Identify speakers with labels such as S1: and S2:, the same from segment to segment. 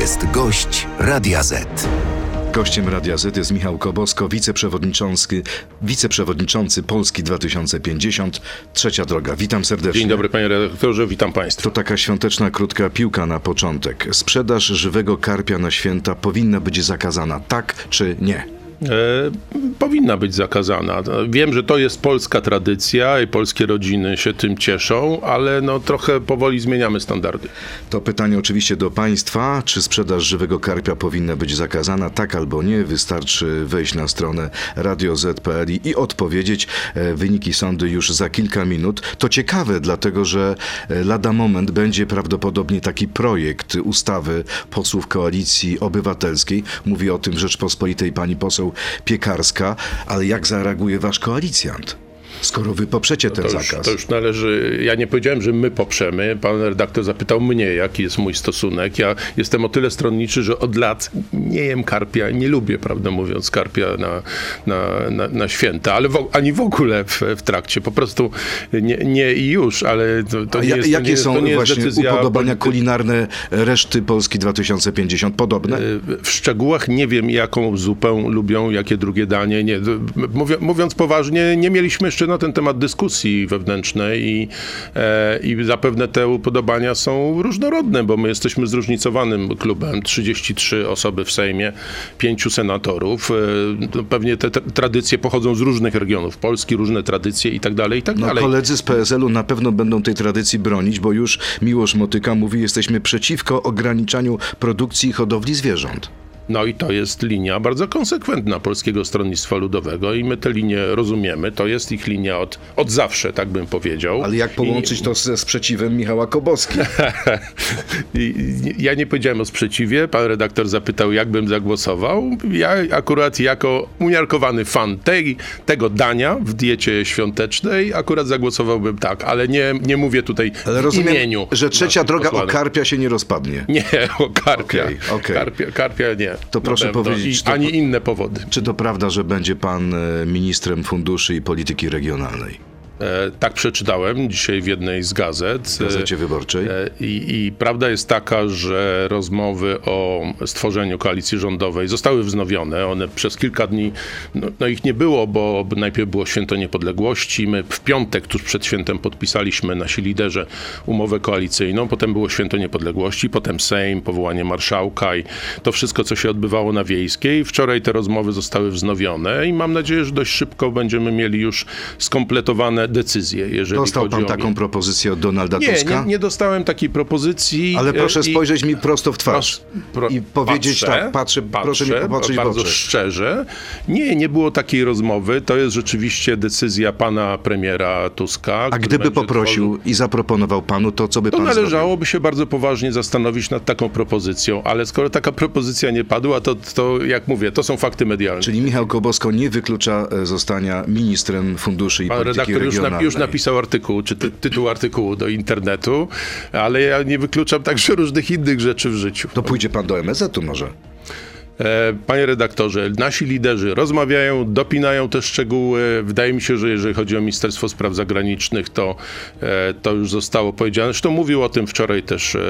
S1: jest gość Radia Z.
S2: Gościem Radia Z jest Michał Kobosko, wiceprzewodniczący, wiceprzewodniczący Polski 2050, Trzecia Droga. Witam serdecznie.
S3: Dzień dobry panie redaktorze, witam państwa.
S2: To taka świąteczna, krótka piłka na początek. Sprzedaż żywego karpia na święta powinna być zakazana, tak czy nie?
S3: E, powinna być zakazana. Wiem, że to jest polska tradycja i polskie rodziny się tym cieszą, ale no trochę powoli zmieniamy standardy.
S2: To pytanie oczywiście do Państwa. Czy sprzedaż żywego karpia powinna być zakazana? Tak albo nie. Wystarczy wejść na stronę radio.z.pl i odpowiedzieć. E, wyniki sądy już za kilka minut. To ciekawe, dlatego że e, lada moment będzie prawdopodobnie taki projekt ustawy posłów Koalicji Obywatelskiej. Mówi o tym Rzeczpospolitej pani poseł Piekarska, ale jak zareaguje wasz koalicjant? Skoro wy poprzecie ten
S3: to
S2: już,
S3: zakaz. To już należy, ja nie powiedziałem, że my poprzemy. Pan redaktor zapytał mnie, jaki jest mój stosunek. Ja jestem o tyle stronniczy, że od lat nie jem karpia, nie lubię, prawdę mówiąc, karpia na, na, na, na święta, ale w, ani w ogóle w, w, trakcie. Po prostu nie, nie i już, ale to, to nie
S2: ja,
S3: jest
S2: Jakie
S3: nie,
S2: są
S3: nie
S2: właśnie
S3: decyzja
S2: upodobania kulinarne reszty Polski 2050? Podobne?
S3: W szczegółach nie wiem, jaką zupę lubią, jakie drugie danie. Nie, mówiąc poważnie, nie mieliśmy jeszcze na ten temat dyskusji wewnętrznej i, e, i zapewne te upodobania są różnorodne, bo my jesteśmy zróżnicowanym klubem. 33 osoby w Sejmie, pięciu senatorów. E, no pewnie te tradycje pochodzą z różnych regionów Polski, różne tradycje i tak dalej, i tak
S2: no,
S3: dalej.
S2: Koledzy z PSL-u na pewno będą tej tradycji bronić, bo już Miłosz Motyka mówi, jesteśmy przeciwko ograniczaniu produkcji i hodowli zwierząt.
S3: No i to jest linia bardzo konsekwentna Polskiego Stronnictwa Ludowego i my tę linię rozumiemy. To jest ich linia od, od zawsze, tak bym powiedział.
S2: Ale jak połączyć I... to ze sprzeciwem Michała Koboski?
S3: ja nie powiedziałem o sprzeciwie. Pan redaktor zapytał, jak bym zagłosował. Ja akurat jako umiarkowany fan tej, tego dania w diecie świątecznej akurat zagłosowałbym tak, ale nie, nie mówię tutaj
S2: ale
S3: w
S2: rozumiem,
S3: imieniu.
S2: że trzecia droga posłanek. o karpia się nie rozpadnie.
S3: Nie, o karpia.
S2: Okay, okay.
S3: Karpia, karpia nie.
S2: To proszę powiedzieć.
S3: I, ani inne powody.
S2: Czy to prawda, że będzie pan e, ministrem funduszy i polityki regionalnej?
S3: E, tak przeczytałem dzisiaj w jednej z gazet.
S2: W gazecie wyborczej. E,
S3: I, I, prawda jest taka, że rozmowy o stworzeniu koalicji rządowej zostały wznowione. One przez kilka dni, no, no ich nie było, bo najpierw było święto niepodległości. My w piątek, tuż przed świętem, podpisaliśmy nasi liderzy umowę koalicyjną. Potem było święto niepodległości, potem Sejm, powołanie marszałka i to wszystko, co się odbywało na Wiejskiej. Wczoraj te rozmowy zostały wznowione i mam nadzieję, że dość szybko będziemy mieli już skompletowane decyzję, jeżeli
S2: Dostał pan taką propozycję od Donalda
S3: nie,
S2: Tuska?
S3: Nie, nie dostałem takiej propozycji.
S2: Ale proszę
S3: i,
S2: spojrzeć mi prosto w twarz
S3: pro,
S2: i powiedzieć
S3: patrzę,
S2: tak, patrzę,
S3: patrzę,
S2: proszę mi popatrzeć
S3: bardzo
S2: w oczy.
S3: szczerze. Nie, nie było takiej rozmowy. To jest rzeczywiście decyzja pana premiera Tuska.
S2: A gdyby poprosił tworzył... i zaproponował panu to, co by
S3: to
S2: pan
S3: należałoby
S2: zrobił?
S3: się bardzo poważnie zastanowić nad taką propozycją, ale skoro taka propozycja nie padła, to, to jak mówię, to są fakty medialne.
S2: Czyli Michał Kobosko nie wyklucza e, zostania ministrem funduszy i
S3: pan
S2: polityki
S3: redaktor już, już napisał artykuł, czy ty, tytuł artykułu do internetu, ale ja nie wykluczam także różnych innych rzeczy w życiu.
S2: To pójdzie pan do MSZ-u może?
S3: E, panie redaktorze, nasi liderzy rozmawiają, dopinają te szczegóły. Wydaje mi się, że jeżeli chodzi o Ministerstwo Spraw Zagranicznych, to, e, to już zostało powiedziane. Zresztą mówił o tym wczoraj też e,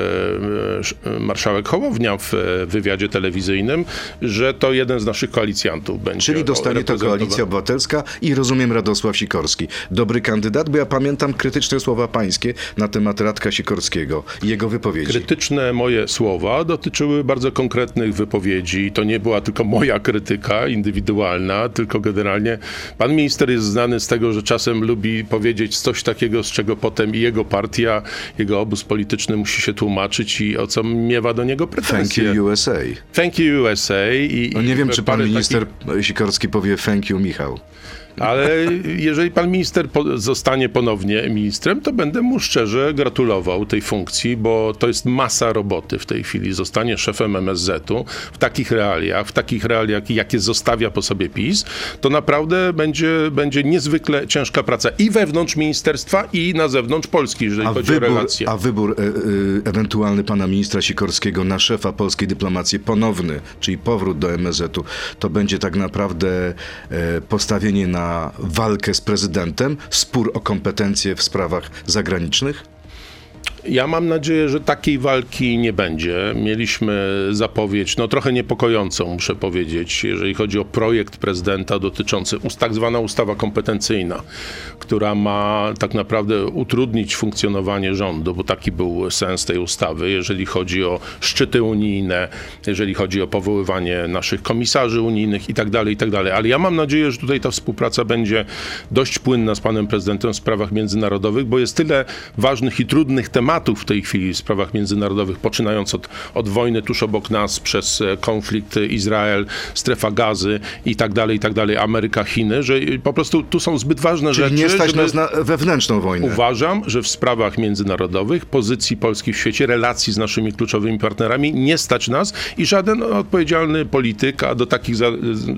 S3: marszałek Hołownia w wywiadzie telewizyjnym, że to jeden z naszych koalicjantów będzie.
S2: Czyli dostanie to Koalicja Obywatelska i rozumiem Radosław Sikorski. Dobry kandydat, bo ja pamiętam krytyczne słowa pańskie na temat Radka Sikorskiego i jego wypowiedzi.
S3: Krytyczne moje słowa dotyczyły bardzo konkretnych wypowiedzi to nie była tylko moja krytyka indywidualna, tylko generalnie pan minister jest znany z tego, że czasem lubi powiedzieć coś takiego, z czego potem i jego partia, jego obóz polityczny musi się tłumaczyć i o co miewa do niego pretensje.
S2: Thank you USA.
S3: Thank you USA. I,
S2: no nie wiem, czy pan minister takich... Sikorski powie thank you Michał.
S3: Ale jeżeli pan minister po, zostanie ponownie ministrem, to będę mu szczerze gratulował tej funkcji, bo to jest masa roboty w tej chwili. Zostanie szefem MSZ-u w takich realiach, w takich realiach, jakie zostawia po sobie PiS, to naprawdę będzie, będzie niezwykle ciężka praca i wewnątrz ministerstwa, i na zewnątrz Polski, jeżeli
S2: a
S3: chodzi
S2: wybór,
S3: o relacje.
S2: A wybór e, e, ewentualny pana ministra Sikorskiego na szefa polskiej dyplomacji ponowny, czyli powrót do MSZ-u, to będzie tak naprawdę e, postawienie na na walkę z prezydentem, spór o kompetencje w sprawach zagranicznych?
S3: Ja mam nadzieję, że takiej walki nie będzie. Mieliśmy zapowiedź, no trochę niepokojącą, muszę powiedzieć, jeżeli chodzi o projekt prezydenta dotyczący tak zwana ustawa kompetencyjna, która ma tak naprawdę utrudnić funkcjonowanie rządu, bo taki był sens tej ustawy, jeżeli chodzi o szczyty unijne, jeżeli chodzi o powoływanie naszych komisarzy unijnych i tak dalej, i tak. Ale ja mam nadzieję, że tutaj ta współpraca będzie dość płynna z panem prezydentem w sprawach międzynarodowych, bo jest tyle ważnych i trudnych tematów w tej chwili w sprawach międzynarodowych, poczynając od, od wojny tuż obok nas, przez e, konflikt Izrael, strefa gazy i tak dalej, i tak dalej, Ameryka, Chiny, że po prostu tu są zbyt ważne
S2: Czyli
S3: rzeczy.
S2: nie stać
S3: żeby-
S2: nas na wewnętrzną wojnę.
S3: Uważam, że w sprawach międzynarodowych, pozycji Polski w świecie, relacji z naszymi kluczowymi partnerami nie stać nas i żaden odpowiedzialny polityk, a do takich za,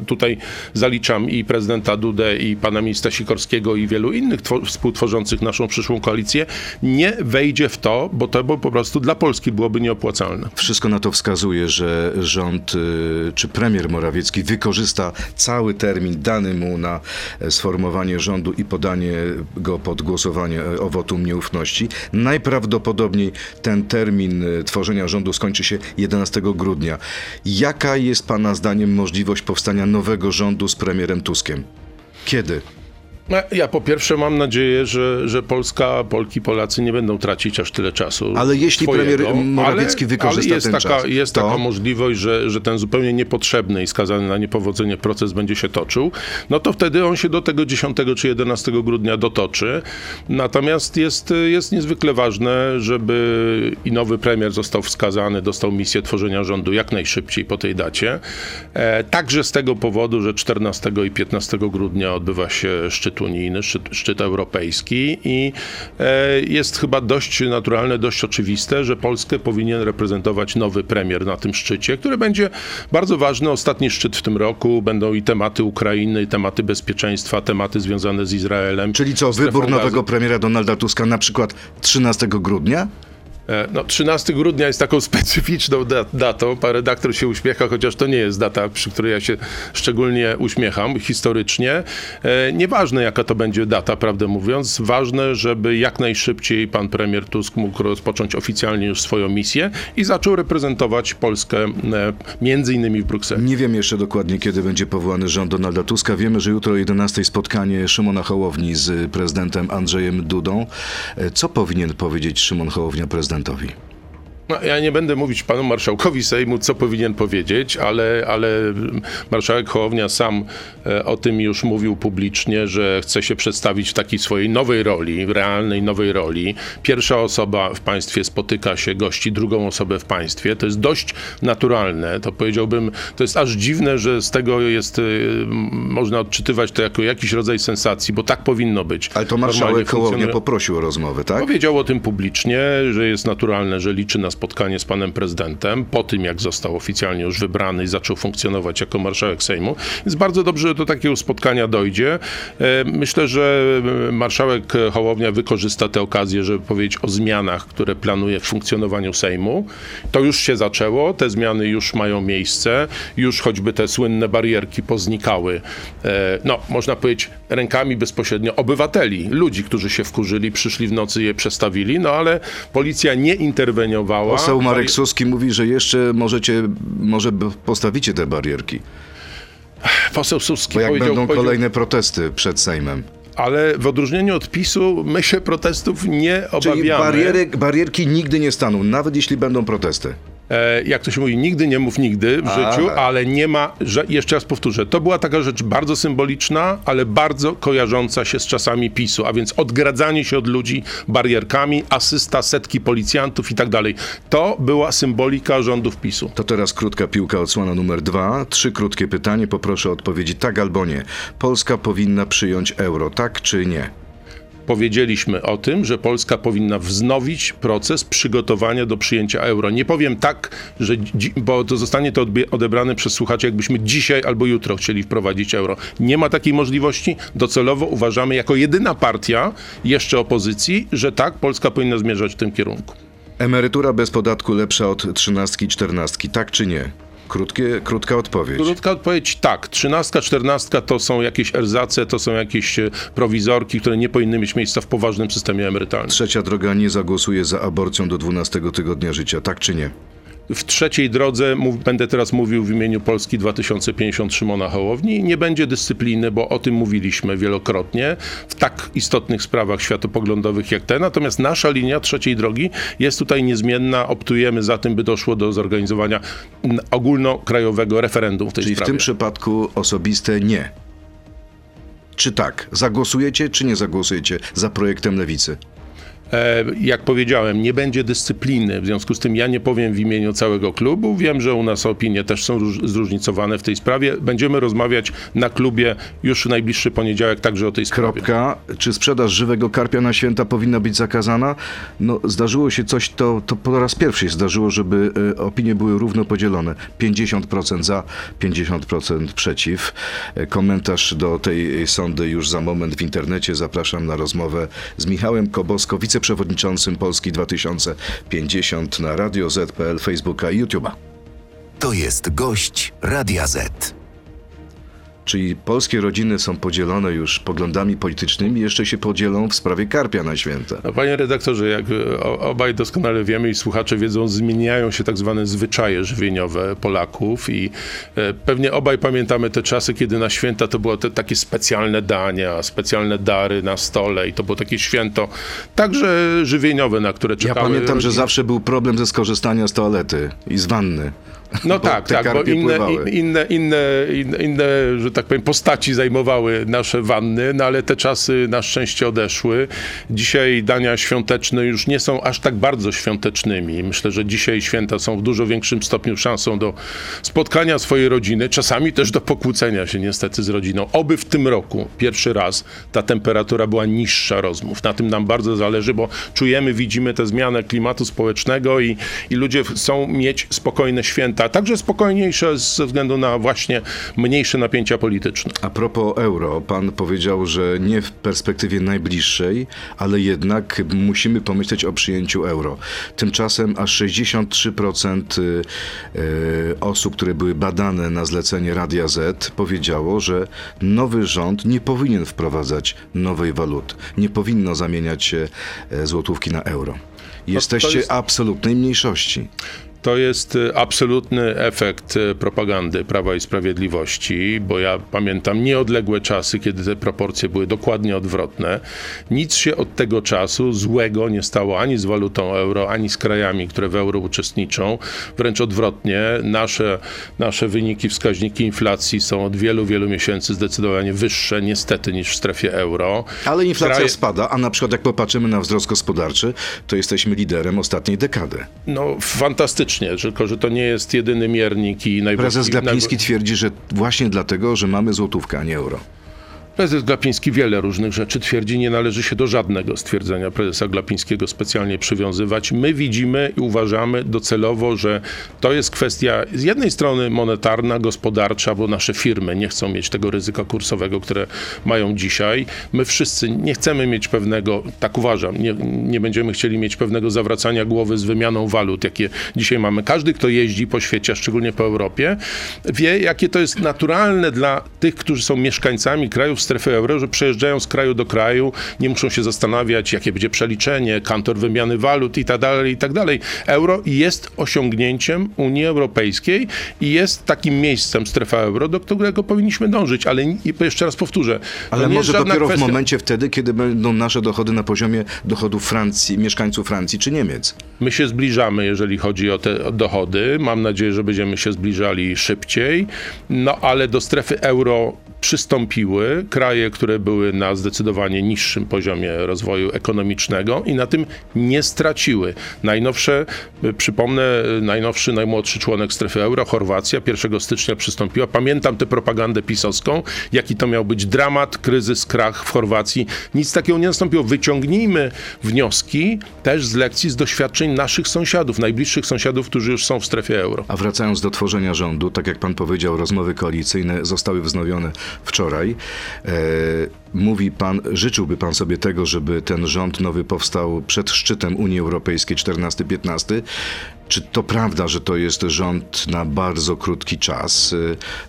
S3: tutaj zaliczam i prezydenta Dudę, i pana ministra Sikorskiego, i wielu innych two, współtworzących naszą przyszłą koalicję, nie wejdzie w to, bo to bo po prostu dla Polski byłoby nieopłacalne.
S2: Wszystko na to wskazuje, że rząd y, czy premier Morawiecki wykorzysta cały termin dany mu na e, sformowanie rządu i podanie go pod głosowanie e, o wotum nieufności. Najprawdopodobniej ten termin y, tworzenia rządu skończy się 11 grudnia. Jaka jest Pana zdaniem możliwość powstania nowego rządu z premierem Tuskiem? Kiedy?
S3: No, Ja po pierwsze mam nadzieję, że, że Polska, Polki, Polacy nie będą tracić aż tyle czasu.
S2: Ale jeśli premier Morawiecki wykorzysta
S3: ale jest
S2: ten
S3: taka,
S2: czas,
S3: Jest
S2: to-
S3: taka możliwość, że, że ten zupełnie niepotrzebny i skazany na niepowodzenie proces będzie się toczył, no to wtedy on się do tego 10 czy 11 grudnia dotoczy. Natomiast jest, jest niezwykle ważne, żeby i nowy premier został wskazany, dostał misję tworzenia rządu jak najszybciej po tej dacie. E, także z tego powodu, że 14 i 15 grudnia odbywa się szczyt unijny, szczyt, szczyt europejski i e, jest chyba dość naturalne, dość oczywiste, że Polskę powinien reprezentować nowy premier na tym szczycie, który będzie bardzo ważny. Ostatni szczyt w tym roku. Będą i tematy Ukrainy, i tematy bezpieczeństwa, tematy związane z Izraelem.
S2: Czyli co, wybór nowego premiera Donalda Tuska na przykład 13 grudnia?
S3: E, No, 13 grudnia jest taką specyficzną da- datą. Pan redaktor się uśmiecha, chociaż to nie jest data, przy której ja się szczególnie uśmiecham historycznie. E, Nieważne, jaka to będzie data, prawdę mówiąc. Ważne, żeby jak najszybciej pan premier Tusk mógł rozpocząć oficjalnie już swoją misję i zaczął reprezentować Polskę e, między innymi w Brukseli.
S2: Nie wiem jeszcze dokładnie, kiedy będzie powołany rząd Donalda Tuska. Wiemy, że jutro o 11 spotkanie Szymona Hołowni z prezydentem Andrzejem Dudą. Co powinien powiedzieć Szymon Hołownia tanto ouvir.
S3: No, ja nie będę mówić panu marszałkowi Sejmu, co powinien powiedzieć, ale, ale marszałek Hołownia sam e, o tym już mówił publicznie, że chce się przedstawić w takiej swojej nowej roli, realnej nowej roli. Pierwsza osoba w państwie spotyka się, gości drugą osobę w państwie. To jest dość naturalne. To powiedziałbym, to jest aż dziwne, że z tego jest, e, można odczytywać to jako jakiś rodzaj sensacji, bo tak powinno być.
S2: Ale to marszałek Hołownia poprosił o rozmowę, tak?
S3: Powiedział o tym publicznie, że jest naturalne, że liczy na spotkanie z panem prezydentem po tym, jak został oficjalnie już wybrany i zaczął funkcjonować jako marszałek Sejmu. Więc bardzo dobrze, że do takiego spotkania dojdzie. E, Myślę, że e, marszałek Hołownia wykorzysta tę okazję, żeby powiedzieć o zmianach, które planuje w funkcjonowaniu Sejmu. To już się zaczęło, te zmiany już mają miejsce, już choćby te słynne barierki poznikały. E, No, można powiedzieć, rękami bezpośrednio obywateli, ludzi, którzy się wkurzyli, przyszli w nocy je przestawili, no ale policja nie interweniowała.
S2: Poseł Marek Suski mówi, że jeszcze możecie, może postawicie te barierki,
S3: Poseł Suski
S2: bo jak
S3: powiedział,
S2: będą
S3: powiedział,
S2: kolejne protesty przed Sejmem.
S3: ale w odróżnieniu od PiSu my się protestów nie
S2: Czyli
S3: obawiamy.
S2: bariery, barierki nigdy nie staną, nawet jeśli będą protesty.
S3: E, jak to się mówi, nigdy nie mów nigdy w
S2: A.
S3: życiu, ale nie ma, że, jeszcze raz powtórzę, to była taka rzecz bardzo symboliczna, ale bardzo kojarząca się z czasami PiSu, a więc odgradzanie się od ludzi barierkami, asysta setki policjantów i tak dalej. To była symbolika rządów PiSu.
S2: To teraz krótka piłka, odsłona numer dwa. Trzy krótkie pytanie, poproszę o odpowiedzi tak albo nie. Polska powinna przyjąć euro, tak czy nie?
S3: Powiedzieliśmy o tym, że Polska powinna wznowić proces przygotowania do przyjęcia euro. Nie powiem tak, że bo to zostanie to odebrane przez słuchaczy, jakbyśmy dzisiaj albo jutro chcieli wprowadzić euro. Nie ma takiej możliwości. Docelowo uważamy jako jedyna partia jeszcze opozycji, że tak, Polska powinna zmierzać w tym kierunku.
S2: Emerytura bez podatku lepsza od trzynastki, czternastki, tak czy nie? Krótkie, krótka odpowiedź.
S3: Krótka odpowiedź tak. Trzynastka, czternastka to są jakieś erzace, to są jakieś e, prowizorki, które nie powinny mieć miejsca w poważnym systemie emerytalnym.
S2: Trzecia droga nie zagłosuje za aborcją do 12 tygodnia życia, tak czy nie?
S3: W trzeciej drodze mów, będę teraz mówił w imieniu Polski 2050 Szymona Hołowni. Nie będzie dyscypliny, bo o tym mówiliśmy wielokrotnie w tak istotnych sprawach światopoglądowych jak te. Natomiast nasza linia trzeciej drogi jest tutaj niezmienna. Optujemy za tym, by doszło do zorganizowania ogólnokrajowego referendum w tej
S2: Czyli w
S3: sprawie.
S2: tym przypadku osobiste nie. Czy tak? Zagłosujecie, czy nie zagłosujecie za projektem lewicy?
S3: E, jak powiedziałem, nie będzie dyscypliny, w związku z tym ja nie powiem w imieniu całego klubu. Wiem, że u nas opinie też są róż- zróżnicowane w tej sprawie. Będziemy rozmawiać na klubie już w najbliższy poniedziałek także o tej sprawie.
S2: Kropka. Czy sprzedaż żywego karpia na święta powinna być zakazana? No, zdarzyło się coś, to, to po raz pierwszy zdarzyło, żeby e, opinie były równo podzielone. 50% za, 50% przeciw. E, komentarz do tej sądy już za moment w internecie. Zapraszam na rozmowę z Michałem Kobosko, wiceprzewodniczącym Polski 2050 na Radio Z.pl, Facebooka i YouTube'a.
S1: To jest gość Radia Z.
S2: Czyli polskie rodziny są podzielone już poglądami politycznymi, jeszcze się podzielą w sprawie karpia na święta.
S3: No, Panie redaktorze, jak e, obaj doskonale wiemy i słuchacze wiedzą, zmieniają się tak zwane zwyczaje żywieniowe Polaków i e, pewnie obaj pamiętamy te czasy, kiedy na święta to było te takie specjalne dania, specjalne dary na stole i to było takie święto także żywieniowe, na które
S2: Ja
S3: czekały
S2: pamiętam, że zawsze był problem ze skorzystania z toalety i z wanny.
S3: No
S2: bo
S3: tak, tak, bo inne, inne, inne, inne, inne, że tak powiem, postaci zajmowały nasze wanny, no ale te czasy na szczęście odeszły. Dzisiaj dania świąteczne już nie są aż tak bardzo świątecznymi. Myślę, że dzisiaj święta są w dużo większym stopniu szansą do spotkania swojej rodziny, czasami też do pokłócenia się niestety z rodziną. Oby w tym roku pierwszy raz ta temperatura była niższa rozmów. Na tym nam bardzo zależy, bo czujemy, widzimy tę zmianę klimatu społecznego i, i ludzie chcą mieć spokojne święta, także spokojniejsze ze względu na właśnie mniejsze napięcia polityczne.
S2: A propos euro, pan powiedział, że nie w perspektywie najbliższej, ale jednak musimy pomyśleć o przyjęciu euro. Tymczasem aż 63% y, y, osób, które były badane na zlecenie Radia Z, powiedziało, że nowy rząd nie powinien wprowadzać nowej waluty. Nie powinno zamieniać się e, złotówki na euro. Jesteście
S3: jest-
S2: absolutnej mniejszości.
S3: To jest y, absolutny efekt y, propagandy Prawa i Sprawiedliwości, bo ja pamiętam nieodległe czasy, kiedy te proporcje były dokładnie odwrotne. Nic się od tego czasu złego nie stało ani z walutą euro, ani z krajami, które w euro uczestniczą. Wręcz odwrotnie, nasze, nasze wyniki, wskaźniki inflacji są od wielu, wielu miesięcy zdecydowanie wyższe, niestety, niż w strefie euro.
S2: Ale inflacja
S3: Kraje-
S2: spada, a na przykład jak popatrzymy na wzrost gospodarczy, to jesteśmy liderem ostatniej dekady.
S3: No, fantastycznie, tylko że to nie jest jedyny miernik i najwyższy.
S2: Prezes Glapiński twierdzi, że właśnie dlatego, że mamy złotówkę, a nie euro.
S3: Prezes Glapiński wiele różnych rzeczy twierdzi, nie należy się do żadnego stwierdzenia prezesa Glapińskiego specjalnie przywiązywać. My widzimy i uważamy docelowo, że to jest kwestia z jednej strony monetarna, gospodarcza, bo nasze firmy nie chcą mieć tego ryzyka kursowego, które mają dzisiaj. My wszyscy nie chcemy mieć pewnego, tak uważam, nie, nie będziemy chcieli mieć pewnego zawracania głowy z wymianą walut, jakie dzisiaj mamy. Każdy, kto jeździ po świecie, a szczególnie po Europie, wie, jakie to jest naturalne dla tych, którzy są mieszkańcami krajów strefy euro, że przejeżdżają z kraju do kraju, nie muszą się zastanawiać, jakie będzie przeliczenie, kantor wymiany walut i tak dalej, i tak dalej. Euro jest osiągnięciem Unii Europejskiej i jest takim miejscem strefa euro, do którego powinniśmy dążyć, ale jeszcze raz powtórzę.
S2: Ale może dopiero w
S3: kwestia-
S2: momencie wtedy, kiedy będą nasze dochody na poziomie dochodów Francji, mieszkańców Francji czy Niemiec.
S3: My się zbliżamy, jeżeli chodzi o te dochody. Mam nadzieję, że będziemy się zbliżali szybciej. No ale do strefy euro przystąpiły kraje, które były na zdecydowanie niższym poziomie rozwoju ekonomicznego i na tym nie straciły. Najnowsze, y, przypomnę, y, najnowszy, najmłodszy członek strefy euro, Chorwacja, 1 stycznia przystąpiła. Pamiętam tę propagandę pisowską, jaki to miał być dramat, kryzys, krach w Chorwacji. Nic takiego nie nastąpiło. Wyciągnijmy wnioski też z lekcji, z doświadczeń naszych sąsiadów, najbliższych sąsiadów, którzy już są w strefie euro.
S2: A wracając do tworzenia rządu, tak jak pan powiedział, rozmowy koalicyjne zostały wznowione wczoraj. E, mówi pan, życzyłby pan sobie tego, żeby ten rząd nowy powstał przed szczytem Unii Europejskiej 14-15. Czy to prawda, że to jest rząd na bardzo krótki czas?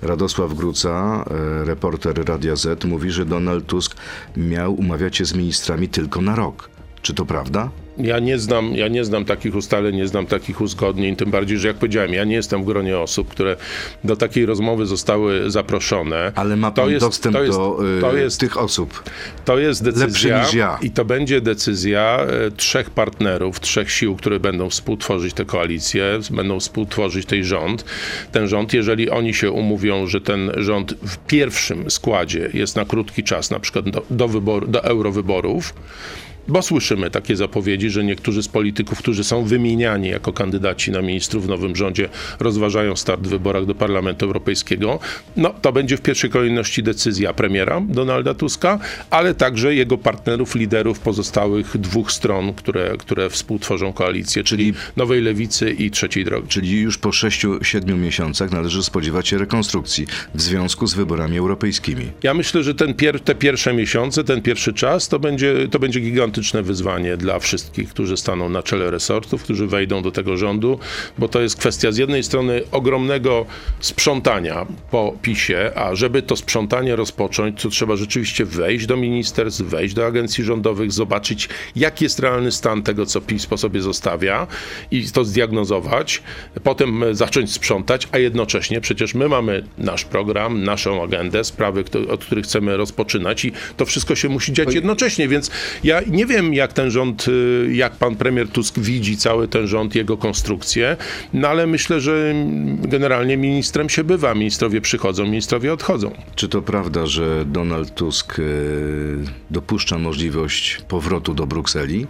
S2: E, Radosław Gruca, e, reporter Radia Z, mówi, że Donald Tusk miał umawiać się z ministrami tylko na rok. Czy to prawda?
S3: Ja nie znam, ja nie znam takich ustaleń, nie znam takich uzgodnień, tym bardziej, że jak powiedziałem, ja nie jestem w gronie osób, które do takiej rozmowy zostały zaproszone.
S2: Ale ma pan dostęp do y,
S3: to jest,
S2: tych osób.
S3: To jest decyzja
S2: niż ja.
S3: i to będzie decyzja y, trzech partnerów, trzech sił, które będą współtworzyć tę koalicję, będą współtworzyć ten rząd. Ten rząd, jeżeli oni się umówią, że ten rząd w pierwszym składzie jest na krótki czas, na przykład do, do, wyboru, do eurowyborów, bo słyszymy takie zapowiedzi, że niektórzy z polityków, którzy są wymieniani jako kandydaci na ministrów w nowym rządzie, rozważają start w wyborach do Parlamentu Europejskiego. No, to będzie w pierwszej kolejności decyzja premiera Donalda Tuska, ale także jego partnerów, liderów pozostałych dwóch stron, które, które współtworzą koalicję, czyli Nowej Lewicy i Trzeciej Drogi.
S2: Czyli już po sześciu, siedmiu miesiącach należy spodziewać się rekonstrukcji w związku z wyborami europejskimi.
S3: Ja myślę, że ten pier te pierwsze miesiące, ten pierwszy czas, to będzie, to będzie gigantyczny gigantyczne wyzwanie dla wszystkich, którzy staną na czele resortów, którzy wejdą do tego rządu, bo to jest kwestia z jednej strony ogromnego sprzątania po PiSie, a żeby to sprzątanie rozpocząć, to trzeba rzeczywiście wejść do ministerstw, wejść do agencji rządowych, zobaczyć, jaki jest realny stan tego, co PiS po sobie zostawia i to zdiagnozować, potem zacząć sprzątać, a jednocześnie przecież my mamy nasz program, naszą agendę, sprawy, od których chcemy rozpoczynać i to wszystko się musi dziać jednocześnie, więc ja nie nie wiem, jak ten rząd, y, jak pan premier Tusk widzi cały ten rząd, jego konstrukcję, no ale myślę, że generalnie ministrem się bywa. Ministrowie przychodzą, ministrowie odchodzą.
S2: Czy to prawda, że Donald Tusk y, dopuszcza możliwość powrotu do Brukseli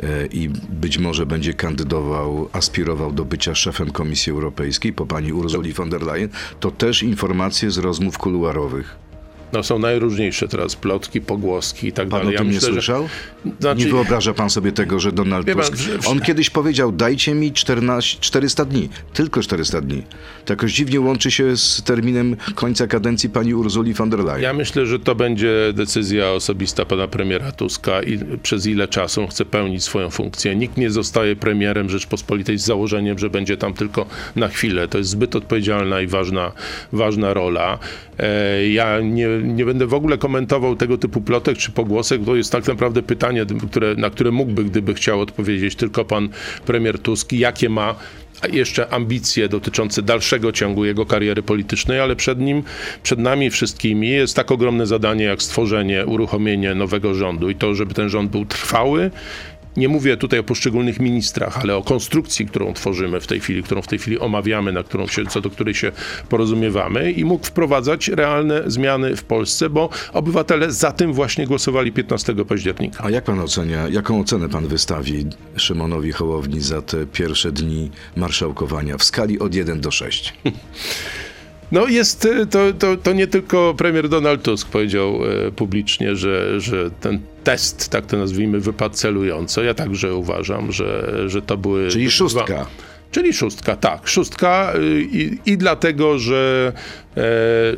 S2: y, i być może będzie kandydował, aspirował do bycia szefem Komisji Europejskiej po pani Ursuli von der Leyen? To też informacje z rozmów kuluarowych.
S3: No są najróżniejsze teraz plotki, pogłoski i tak
S2: pan
S3: dalej.
S2: Pan o tym ja nie słyszał? Że... Znaczy... Nie wyobraża pan sobie tego, że Donald Tusk... Pan, że... On kiedyś powiedział, dajcie mi 14, 400 dni. Tylko 400 dni. To jakoś dziwnie łączy się z terminem końca kadencji pani Urzuli von der Leyen.
S3: Ja myślę, że to będzie decyzja osobista pana premiera Tuska i przez ile czasu chce pełnić swoją funkcję. Nikt nie zostaje premierem Rzeczpospolitej z założeniem, że będzie tam tylko na chwilę. To jest zbyt odpowiedzialna i ważna, ważna rola. E, ja nie, nie będę w ogóle komentował tego typu plotek czy pogłosek. To jest tak naprawdę pytanie, które, na które mógłby, gdyby chciał odpowiedzieć tylko pan premier Tusk, jakie ma jeszcze ambicje dotyczące dalszego ciągu jego kariery politycznej, ale przed nim, przed nami wszystkimi jest tak ogromne zadanie jak stworzenie, uruchomienie nowego rządu i to, żeby ten rząd był trwały nie mówię tutaj o poszczególnych ministrach, ale o konstrukcji, którą tworzymy w tej chwili, którą w tej chwili omawiamy, na którą się, co do której się porozumiewamy i mógł wprowadzać realne zmiany w Polsce, bo obywatele za tym właśnie głosowali 15 października.
S2: A jak pan ocenia, jaką ocenę pan wystawi Szymonowi Hołowni za te pierwsze dni marszałkowania w skali od 1 do 6?
S3: No jest, e, to, to, to nie tylko premier Donald Tusk powiedział e, publicznie, że, że ten test, tak to nazwijmy, wypadł celująco. Ja także uważam, że, że to były...
S2: Czyli szóstka.
S3: Dwa, Czyli szóstka, tak. Szóstka y, i, i dlatego, że, e,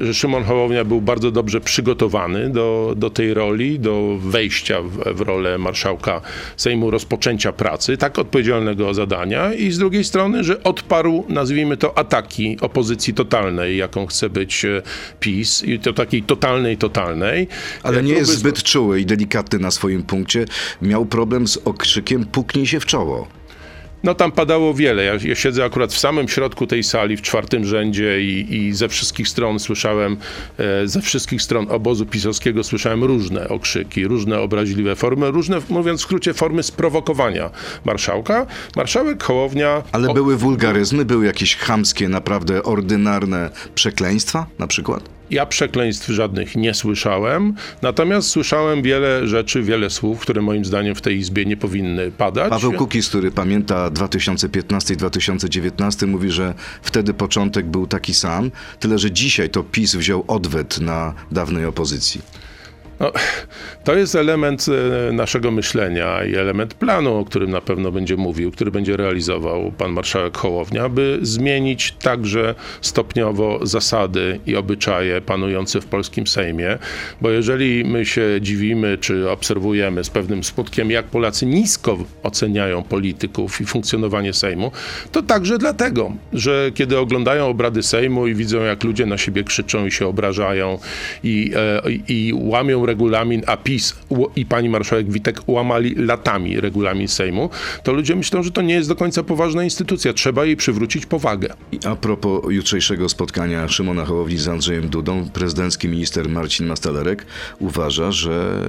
S3: że Szymon Hołownia był bardzo dobrze przygotowany do, do tej roli, do wejścia w, w rolę marszałka Sejmu, rozpoczęcia pracy, tak odpowiedzialnego zadania i z drugiej strony, że odparł, nazwijmy to, ataki opozycji totalnej, jaką chce być e, PiS i to takiej totalnej, totalnej.
S2: Ale e, nie jest zbyt czuły i delikatny na swoim punkcie. Miał problem z okrzykiem puknij się w czoło.
S3: No tam padało wiele. Ja, ja, siedzę akurat w samym środku tej sali, w czwartym rzędzie i, i ze wszystkich stron słyszałem, e, ze wszystkich stron obozu pisowskiego słyszałem różne okrzyki, różne obraźliwe formy, różne, mówiąc w skrócie, formy sprowokowania marszałka. Marszałek Hołownia...
S2: Ale o... były wulgaryzmy, były jakieś chamskie, naprawdę ordynarne przekleństwa na przykład?
S3: Ja przekleństw żadnych nie słyszałem, natomiast słyszałem wiele rzeczy, wiele słów, które moim zdaniem w tej Izbie nie powinny padać.
S2: Paweł Kukis, który pamięta 2015 i 2019, mówi, że wtedy początek był taki sam, tyle że dzisiaj to PiS wziął odwet na dawnej opozycji.
S3: No, to jest element e, naszego myślenia i element planu, o którym na pewno będzie mówił, który będzie realizował pan marszałek Hołownia, by zmienić także stopniowo zasady i obyczaje panujące w polskim Sejmie, bo jeżeli my się dziwimy czy obserwujemy z pewnym smutkiem, jak Polacy nisko oceniają polityków i funkcjonowanie Sejmu, to także dlatego, że kiedy oglądają obrady Sejmu i widzą, jak ludzie na siebie krzyczą i się obrażają i, e, i łamią regulamin, a PiS i pani marszałek Witek łamali latami regulamin Sejmu, to ludzie myślą, że to nie jest do końca poważna instytucja. Trzeba jej przywrócić powagę.
S2: A propos jutrzejszego spotkania Szymona Hołowni z Andrzejem Dudą, prezydencki minister Marcin Mastalerek uważa, że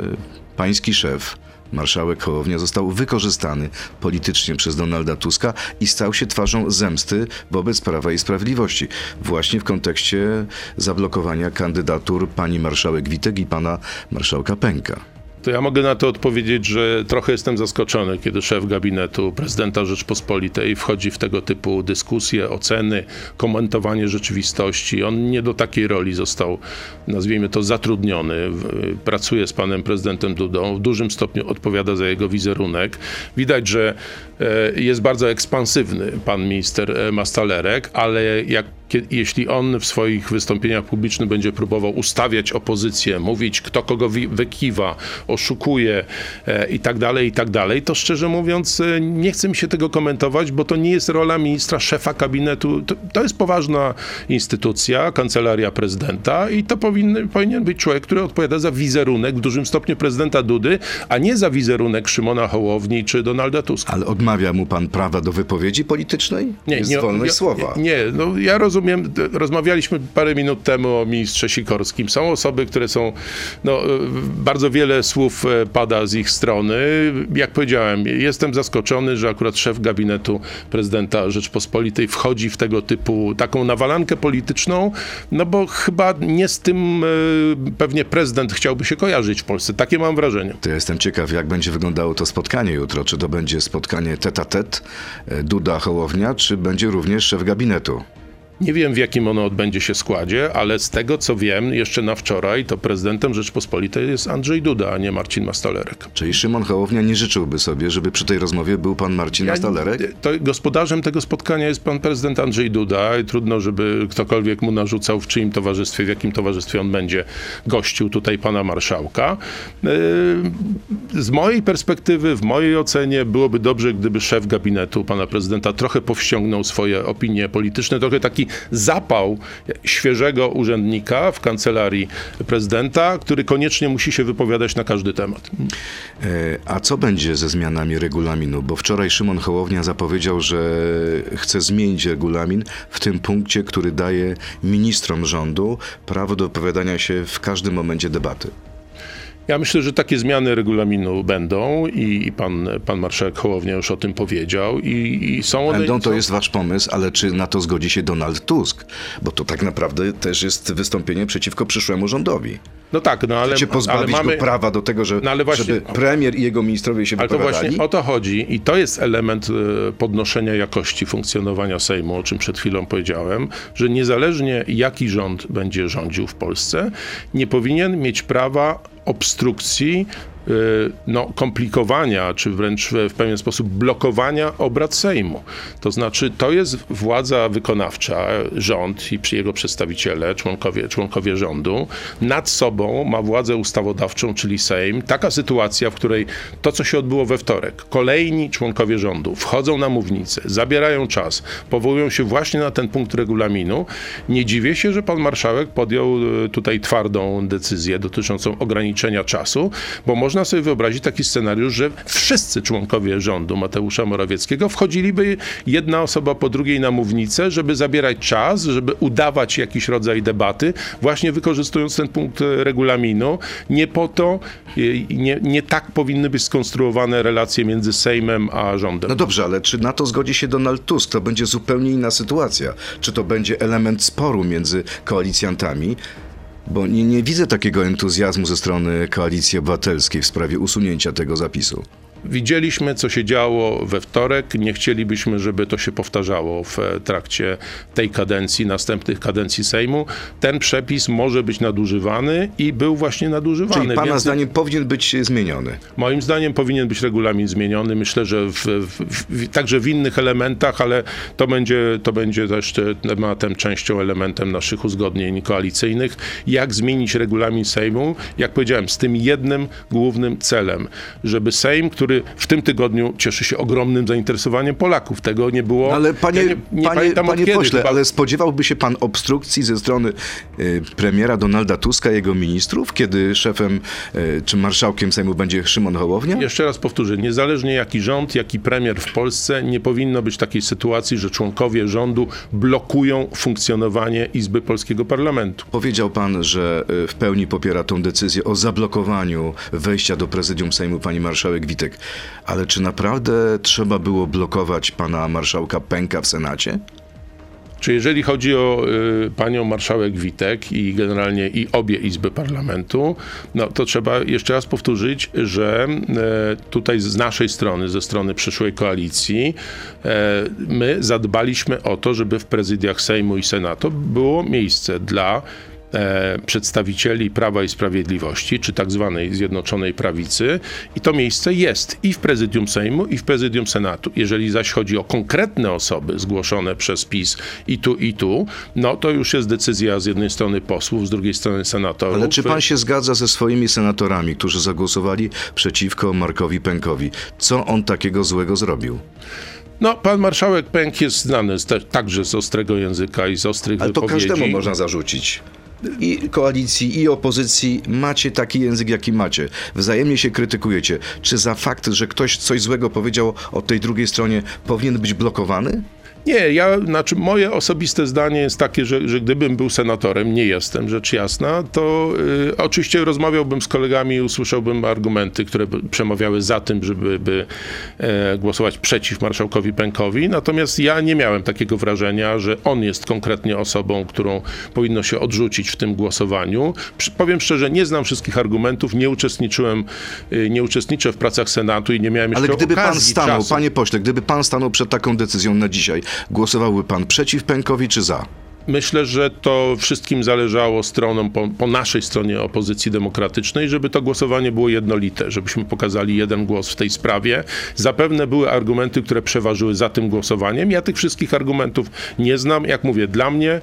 S2: pański szef marszałek Hołownia został wykorzystany politycznie przez Donalda Tuska i stał się twarzą zemsty wobec Prawa i Sprawiedliwości. Właśnie w kontekście zablokowania kandydatur pani marszałek Witek i pana marszałka Pęka.
S3: To ja mogę na to odpowiedzieć, że trochę jestem zaskoczony, kiedy szef gabinetu prezydenta Rzeczpospolitej wchodzi w tego typu dyskusje, oceny, komentowanie rzeczywistości. On nie do takiej roli został, nazwijmy to, zatrudniony. Pracuje z panem prezydentem Dudą, w dużym stopniu odpowiada za jego wizerunek. Widać, że e, jest bardzo ekspansywny pan minister e, Mastalerek, ale jak jeśli on w swoich wystąpieniach publicznych będzie próbował ustawiać opozycję, mówić kto kogo wykiwa, oszukuje e, i tak dalej, i tak dalej, to szczerze mówiąc e, nie chcę mi się tego komentować, bo to nie jest rola ministra, szefa kabinetu. To, to jest poważna instytucja, kancelaria prezydenta i to powinny, powinien być człowiek, który odpowiada za wizerunek w dużym stopniu prezydenta Dudy, a nie za wizerunek Szymona Hołowni czy Donalda Tuska.
S2: Ale odmawia mu pan prawa do wypowiedzi politycznej? Nie, jest nie, wolność
S3: ja,
S2: słowa.
S3: Nie, no ja rozumiem, rozmawialiśmy parę minut temu o ministrze Sikorskim. Są osoby, które są, no, bardzo wiele słów e, pada z ich strony. Jak powiedziałem, jestem zaskoczony, że akurat szef gabinetu prezydenta Rzeczpospolitej wchodzi w tego typu taką nawalankę polityczną, no bo chyba nie z tym e, pewnie prezydent chciałby się kojarzyć w Polsce. Takie mam wrażenie.
S2: To ja jestem ciekaw, jak będzie wyglądało to spotkanie jutro. Czy to będzie spotkanie tet-a-tet, e, Duda Hołownia, czy będzie również szef gabinetu?
S3: Nie wiem, w jakim ono odbędzie się składzie, ale z tego, co wiem, jeszcze na wczoraj, to prezydentem Rzeczpospolitej jest Andrzej Duda, a nie Marcin Mastalerek.
S2: Czyli Szymon Hołownia nie życzyłby sobie, żeby przy tej rozmowie był pan Marcin ja, Mastalerek?
S3: To gospodarzem tego spotkania jest pan prezydent Andrzej Duda i trudno, żeby ktokolwiek mu narzucał, w czyim towarzystwie, w jakim towarzystwie on będzie gościł tutaj pana marszałka. Yy, z mojej perspektywy, w mojej ocenie, byłoby dobrze, gdyby szef gabinetu pana prezydenta trochę powściągnął swoje opinie polityczne, trochę taki zapał świeżego urzędnika w kancelarii prezydenta, który koniecznie musi się wypowiadać na każdy temat.
S2: E, a co będzie ze zmianami regulaminu? Bo wczoraj Szymon Hołownia zapowiedział, że chce zmienić regulamin w tym punkcie, który daje ministrom rządu prawo do wypowiadania się w każdym momencie debaty.
S3: Ja myślę, że takie zmiany regulaminu będą i, i pan, pan marszałek Hołownia już o tym powiedział i, i są
S2: one... Będą, to jest wasz pomysł, ale czy na to zgodzi się Donald Tusk? Bo to tak naprawdę też jest wystąpienie przeciwko przyszłemu rządowi.
S3: No tak, no ale...
S2: Chcecie pozbawić ale mamy... go prawa do tego, że, no właśnie, żeby premier i jego ministrowie się
S3: ale
S2: wypowiadali?
S3: Ale to właśnie o to chodzi i to jest element e, podnoszenia jakości funkcjonowania Sejmu, o czym przed chwilą powiedziałem, że niezależnie jaki rząd będzie rządził w Polsce, nie powinien mieć prawa obstrukcji no, komplikowania, czy wręcz w pewien sposób blokowania obrad Sejmu. To znaczy, to jest władza wykonawcza, rząd i jego przedstawiciele, członkowie, członkowie rządu, nad sobą ma władzę ustawodawczą, czyli Sejm. Taka sytuacja, w której to, co się odbyło we wtorek, kolejni członkowie rządu wchodzą na mównicę, zabierają czas, powołują się właśnie na ten punkt regulaminu. Nie dziwię się, że pan marszałek podjął y, tutaj twardą decyzję dotyczącą ograniczenia czasu, bo może można sobie wyobrazić taki scenariusz, że wszyscy członkowie rządu Mateusza Morawieckiego wchodziliby jedna osoba po drugiej na mównicę, żeby zabierać czas, żeby udawać jakiś rodzaj debaty, właśnie wykorzystując ten punkt regulaminu. Nie po to, nie, nie tak powinny być skonstruowane relacje między Sejmem a rządem.
S2: No dobrze, ale czy na to zgodzi się Donald Tusk? To będzie zupełnie inna sytuacja. Czy to będzie element sporu między koalicjantami? Bo nie, nie widzę takiego entuzjazmu ze strony Koalicji Obywatelskiej w sprawie usunięcia tego zapisu.
S3: Widzieliśmy, co się działo we wtorek. Nie chcielibyśmy, żeby to się powtarzało w trakcie tej kadencji, następnych kadencji Sejmu. Ten przepis może być nadużywany i był właśnie nadużywany.
S2: Czyli Pana
S3: więc-
S2: zdaniem powinien być zmieniony.
S3: Moim zdaniem powinien być regulamin zmieniony. Myślę, że w, w, w, także w innych elementach, ale to będzie, to będzie też te- tematem, częścią, elementem naszych uzgodnień koalicyjnych. Jak zmienić regulamin Sejmu? Jak powiedziałem, z tym jednym głównym celem, żeby Sejm, który w tym tygodniu cieszy się ogromnym zainteresowaniem Polaków, tego nie było.
S2: Ale panie,
S3: ja nie, nie
S2: panie, panie
S3: kiedy,
S2: pośle,
S3: chyba-
S2: ale spodziewałby się pan obstrukcji ze strony y, premiera Donalda Tuska jego ministrów, kiedy szefem y, czy marszałkiem Sejmu będzie Szymon Hołownia?
S3: Jeszcze raz powtórzę, niezależnie jaki rząd, jaki premier w Polsce, nie powinno być takiej sytuacji, że członkowie rządu blokują funkcjonowanie Izby Polskiego Parlamentu.
S2: Powiedział pan, że y, w pełni popiera tą decyzję o zablokowaniu wejścia do prezydium Sejmu pani marszałek Witek. Ale czy naprawdę trzeba było blokować pana marszałka Pęka w Senacie?
S3: Czy jeżeli chodzi o y, panią marszałek Witek i generalnie i obie izby parlamentu, no to trzeba jeszcze raz powtórzyć, że e, tutaj z naszej strony, ze strony przyszłej koalicji, e, my zadbaliśmy o to, żeby w prezydiach Sejmu i Senatu było miejsce dla przedstawicieli Prawa i Sprawiedliwości, czy tak zwanej Zjednoczonej Prawicy i to miejsce jest i w prezydium Sejmu, i w prezydium Senatu. Jeżeli zaś chodzi o konkretne osoby zgłoszone przez PiS i tu, i tu, no to już jest decyzja z jednej strony posłów, z drugiej strony senatorów.
S2: Ale czy pan się zgadza ze swoimi senatorami, którzy zagłosowali przeciwko Markowi Pękowi? Co on takiego złego zrobił?
S3: No, pan marszałek Pęk jest znany z te, także z ostrego języka i z ostrych
S2: Ale to
S3: wypowiedzi.
S2: każdemu można zarzucić. I koalicji, i opozycji macie taki język, jaki macie. Wzajemnie się krytykujecie. Czy za fakt, że ktoś coś złego powiedział o tej drugiej stronie, powinien być blokowany?
S3: Nie, ja, znaczy moje osobiste zdanie jest takie, że, że gdybym był senatorem, nie jestem, rzecz jasna, to y, oczywiście rozmawiałbym z kolegami i usłyszałbym argumenty, które przemawiały za tym, żeby by, e, głosować przeciw marszałkowi Pękowi. Natomiast ja nie miałem takiego wrażenia, że on jest konkretnie osobą, którą powinno się odrzucić w tym głosowaniu. Przy, powiem szczerze, nie znam wszystkich argumentów, nie uczestniczyłem, y, nie uczestniczę w pracach Senatu i nie miałem jeszcze
S2: Ale gdyby pan stanął,
S3: czasu.
S2: panie pośle, gdyby pan stanął przed taką decyzją na dzisiaj, głosowałby pan przeciw Pękowi czy za?
S3: Myślę, że to wszystkim zależało stronom po, po naszej stronie opozycji demokratycznej, żeby to głosowanie było jednolite, żebyśmy pokazali jeden głos w tej sprawie. Zapewne były argumenty, które przeważyły za tym głosowaniem. Ja tych wszystkich argumentów nie znam. Jak mówię, dla mnie e,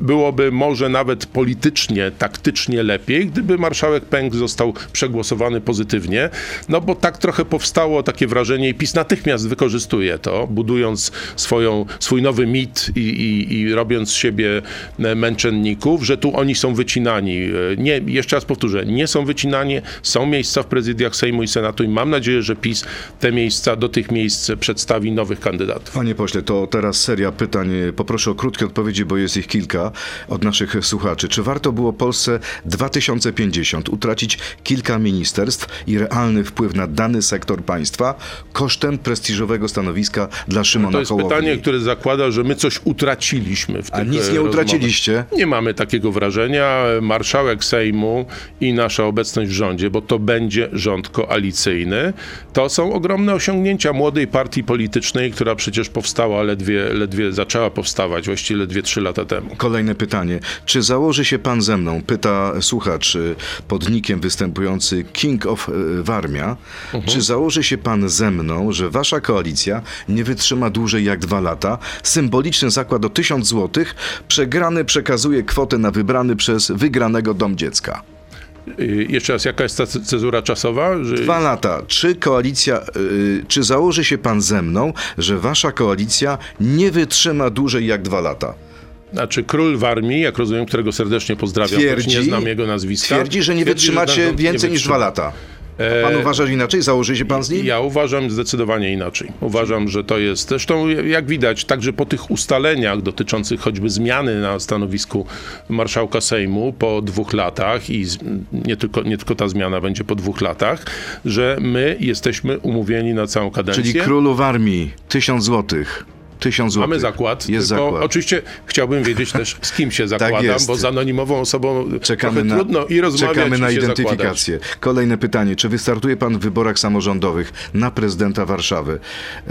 S3: byłoby może nawet politycznie, taktycznie lepiej, gdyby marszałek Pęk został przegłosowany pozytywnie, no bo tak trochę powstało takie wrażenie i PiS natychmiast wykorzystuje to, budując swoją, swój nowy mit i, i, i robiąc z siebie e, męczenników, że tu oni są wycinani. E, Nie, jeszcze raz powtórzę, nie są wycinani, są miejsca w prezydiach Sejmu i Senatu i mam nadzieję, że PiS te miejsca, do tych miejsc przedstawi nowych kandydatów.
S2: Panie pośle, to teraz seria pytań. Poproszę o krótkie odpowiedzi, bo jest ich kilka od naszych słuchaczy. Czy warto było Polsce 2050 utracić kilka ministerstw i realny wpływ na dany sektor państwa kosztem prestiżowego stanowiska dla Szymona
S3: To jest
S2: Hołowni?
S3: pytanie, które zakłada, że my coś utraciliśmy w
S2: A
S3: tych
S2: nic
S3: e,
S2: nie
S3: rozmowach.
S2: utraciliście?
S3: Nie mamy takiego wrażenia. Marszałek Sejmu i nasza obecność w rządzie, bo to będzie rząd koalicyjny, to są ogromne osiągnięcia młodej partii politycznej, która przecież powstała ledwie, ledwie zaczęła powstawać, właściwie ledwie trzy lata temu.
S2: Kolejne pytanie. Czy założy się pan ze mną? Pyta słuchacz y, pod nikiem występujący King of y, Warmia. Czy założy się pan ze mną, że wasza koalicja nie wytrzyma dłużej jak dwa lata? Symboliczny zakład o 1000 złotych. Przegrany przekazuje kwotę na wybrany przez wygranego dom dziecka.
S3: Jeszcze raz, jaka jest ta ce- cezura czasowa? Że...
S2: Dwa lata. Czy koalicja, y, czy założy się pan ze mną, że wasza koalicja nie wytrzyma dłużej jak dwa lata?
S3: Znaczy król w armii, jak rozumiem, którego serdecznie pozdrawiam, choć nie znam jego nazwiska.
S2: twierdzi, że nie
S3: twierdzi,
S2: wytrzymacie
S3: nie
S2: więcej niż
S3: wytrzyma.
S2: dwa lata. A Pan uważa inaczej? Założy się pan z nim?
S3: Ja uważam zdecydowanie inaczej. Uważam, że to jest. Zresztą, jak widać, także po tych ustaleniach dotyczących choćby zmiany na stanowisku marszałka Sejmu po dwóch latach, i nie tylko, nie tylko ta zmiana będzie po dwóch latach, że my jesteśmy umówieni na całą kadencję.
S2: Czyli królu w armii, tysiąc złotych. Tysiąc złotych.
S3: Mamy zakład,
S2: Jest zakład. Tak
S3: oczywiście chciałbym wiedzieć też, z kim się zakładam,
S2: jest.
S3: bo z anonimową osobą
S2: Czekamy na,
S3: trudno i rozmawiać
S2: czekamy na identyfikację. Kolejne pytanie. Czy wystartuje pan w wyborach samorządowych na prezydenta Warszawy? E,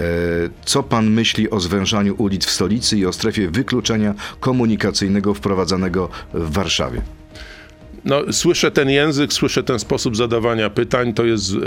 S2: co pan myśli o zwężaniu ulic w stolicy i o strefie wykluczenia komunikacyjnego wprowadzanego w Warszawie?
S3: No, słyszę ten język, słyszę ten sposób zadawania pytań. To jest, e,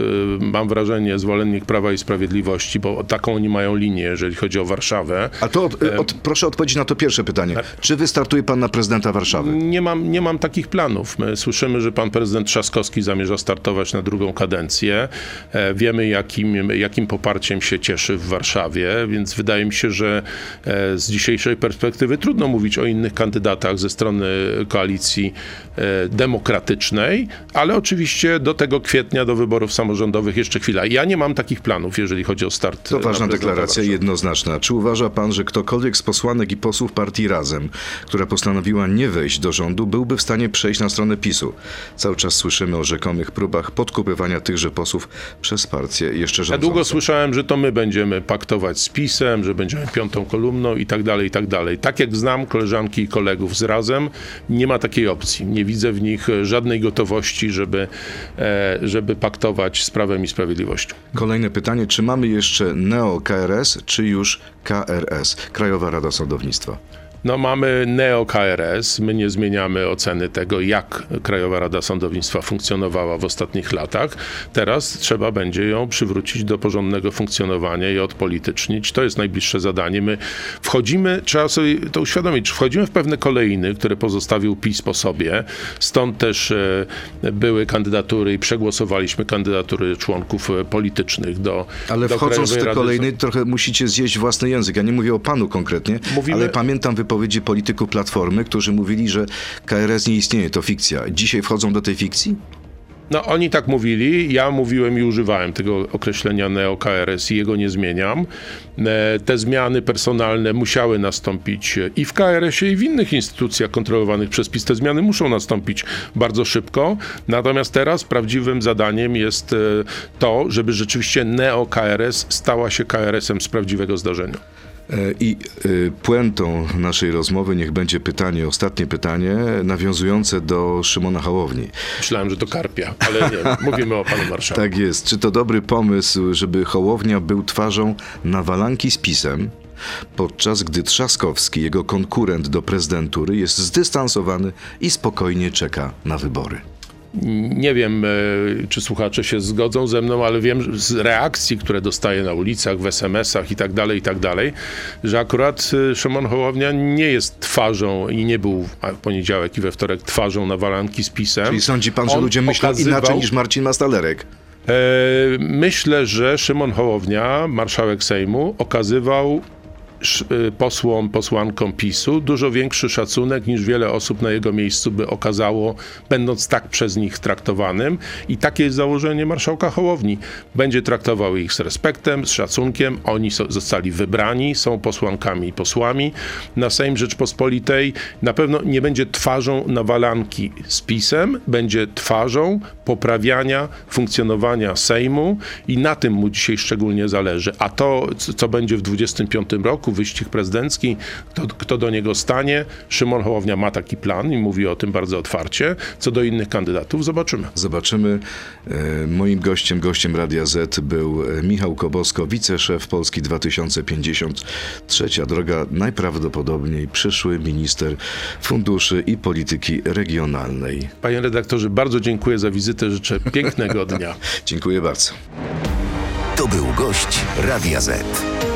S3: mam wrażenie, zwolennik Prawa i Sprawiedliwości, bo taką oni mają linię, jeżeli chodzi o Warszawę.
S2: A to od, od, proszę odpowiedzieć na to pierwsze pytanie.
S3: Tak.
S2: Czy wystartuje pan na prezydenta Warszawy?
S3: Nie mam, nie mam takich planów. My słyszymy, że pan prezydent Trzaskowski zamierza startować na drugą kadencję. E, Wiemy, jakim, jakim poparciem się cieszy w Warszawie, więc wydaje mi się, że e, z dzisiejszej perspektywy trudno mówić o innych kandydatach ze strony koalicji e, demokratycznej, ale oczywiście do tego kwietnia, do wyborów samorządowych jeszcze chwila. Ja nie mam takich planów, jeżeli chodzi o start.
S2: To
S3: na
S2: ważna deklaracja, jednoznaczna. Czy uważa pan, że ktokolwiek z posłanek i posłów partii Razem, która postanowiła nie wejść do rządu, byłby w stanie przejść na stronę PiSu? Cały czas słyszymy o rzekomych próbach podkupywania tychże posłów przez partię jeszcze
S3: Ja
S2: rządzącą.
S3: długo słyszałem, że to my będziemy paktować z PiSem, że będziemy piątą kolumną i tak dalej, i tak dalej. Tak jak znam koleżanki i kolegów z Razem, nie ma takiej opcji. Nie widzę w nich e, żadnej gotowości, żeby, e, żeby paktować z Prawem i Sprawiedliwością.
S2: Kolejne pytanie, czy mamy jeszcze neo-KRS, czy już KRS, Krajowa Rada Sądownictwa?
S3: No mamy neo-KRS, my nie zmieniamy oceny tego, jak Krajowa Rada Sądownictwa funkcjonowała w ostatnich latach. Teraz trzeba będzie ją przywrócić do porządnego funkcjonowania i odpolitycznić. To jest najbliższe zadanie. My wchodzimy, trzeba sobie to uświadomić, wchodzimy w pewne kolejny, które pozostawił PiS po sobie. Stąd też e, były kandydatury i przegłosowaliśmy kandydatury członków e, politycznych do
S2: Ale
S3: do
S2: wchodząc w
S3: Krajowej
S2: te
S3: Rady
S2: kolejny, trochę musicie zjeść własny język. Ja nie mówię o panu konkretnie,
S3: Mówimy-
S2: ale pamiętam wypowiedzi polityków Platformy, którzy mówili, że KRS nie istnieje, to fikcja. Dzisiaj wchodzą do tej fikcji?
S3: No, oni tak mówili, ja mówiłem i używałem tego określenia neo-KRS i jego nie zmieniam. E, Te zmiany personalne musiały nastąpić i w KRS-ie, i w innych instytucjach kontrolowanych przez PiS. Te zmiany muszą nastąpić bardzo szybko. Natomiast teraz prawdziwym zadaniem jest e, to, żeby rzeczywiście neo-KRS stała się KRS-em z prawdziwego zdarzenia.
S2: E, I y, puentą naszej rozmowy niech będzie pytanie, ostatnie pytanie, nawiązujące do Szymona Hołowni.
S3: Myślałem, że to Karpia, ale nie, mówimy o panu marszałku.
S2: Tak jest. Czy to dobry pomysł, żeby Hołownia był twarzą nawalanki z PiSem, podczas gdy Trzaskowski, jego konkurent do prezydentury, jest zdystansowany i spokojnie czeka na wybory?
S3: Nie wiem, e, czy słuchacze się zgodzą ze mną, ale wiem z reakcji, które dostaję na ulicach, w SMS-ach i tak dalej, i tak dalej, że akurat e, Szymon Hołownia nie jest twarzą i nie był w poniedziałek i we wtorek twarzą nawalanki z PiSem.
S2: Czyli sądzi pan, że
S3: On
S2: ludzie myślą
S3: okazywał-
S2: inaczej niż Marcin Mastalerek?
S3: E, Myślę, że Szymon Hołownia, marszałek Sejmu, okazywał posłom, posłankom PiSu dużo większy szacunek niż wiele osób na jego miejscu by okazało, będąc tak przez nich traktowanym. I takie jest założenie marszałka Hołowni. Będzie traktował ich z respektem, z szacunkiem. Oni so, zostali wybrani, są posłankami i posłami na Sejm Rzeczpospolitej. Na pewno nie będzie twarzą nawalanki z PiSem, będzie twarzą poprawiania funkcjonowania Sejmu i na tym mu dzisiaj szczególnie zależy. A to, co będzie w 25 roku, wyścig prezydencki, kto, kto do niego stanie, Szymon Hołownia ma taki plan i mówi o tym bardzo otwarcie. Co do innych kandydatów, zobaczymy.
S2: Zobaczymy. E, Moim gościem, gościem Radia Z był e, Michał Kobosko, wiceszef Polski 2050. Trzecia droga, najprawdopodobniej przyszły minister funduszy i polityki regionalnej.
S3: Panie redaktorze, bardzo dziękuję za wizytę. Życzę pięknego dnia.
S2: Dziękuję bardzo.
S1: To był gość Radia Z.